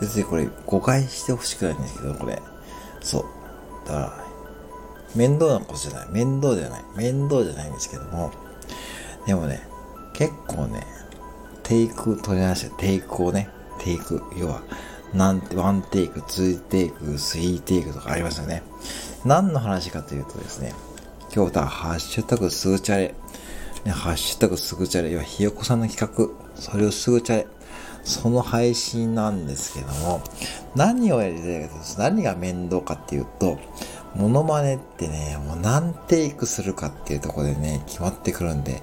別にこれ誤解してほしくないんですけど、これ。そう。だから、面倒なことじゃない。面倒じゃない。面倒じゃないんですけども。でもね、結構ね、テイク取り出して、テイクをね、テイク、要は、なんて、ワンテイク、ツーテイク、スリーテイクとかありますよね。何の話かというとですね、今日だ、ハッシュタグすぐチャレ。ね、ハッシュタグすぐチャレ。要は、ひよこさんの企画。それをすぐチャレ。その配信なんですけども、何をやりたいかと何が面倒かっていうと、モノマネってね、もう何テイクするかっていうとこでね、決まってくるんで、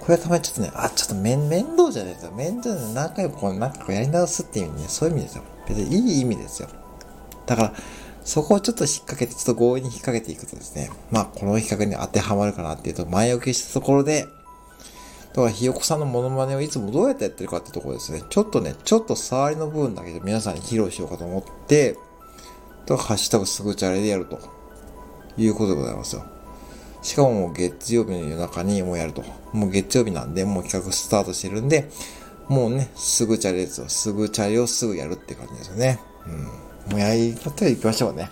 これはたまにちょっとね、あ、ちょっと面、面倒じゃないですよ。面倒で何回もこう、なんかやり直すっていう意味ね、そういう意味ですよ。別にいい意味ですよ。だから、そこをちょっと引っ掛けて、ちょっと強引に引っ掛けていくとですね、まあ、この比較に当てはまるかなっていうと、前置きしたところで、だから、ひよこさんのモノマネをいつもどうやってやってるかってところですね。ちょっとね、ちょっと触りの部分だけで皆さんに披露しようかと思って、と、ハッシュタグすぐチャレでやるということでございますよ。しかももう月曜日の夜中にもうやると。もう月曜日なんで、もう企画スタートしてるんで、もうね、すぐチャレですよ。すぐチャレをすぐやるって感じですよね。うん。もうやり方で行きましょうね。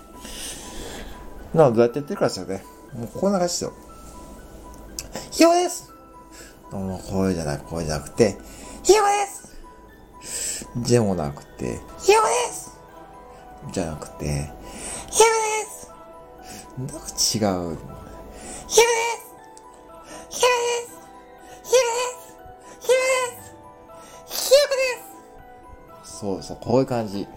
なのでどうやってやってるかですよね。もうこんな感じですよ。ひよですもうこれじゃない、これじゃなくて、ひよです！じゃもなくて、ひよです！じゃなくて、ひよです！なんか違う。ひよです！ひよです！ひよです！ひよです！ひよこです！そうそう、こういう感じ。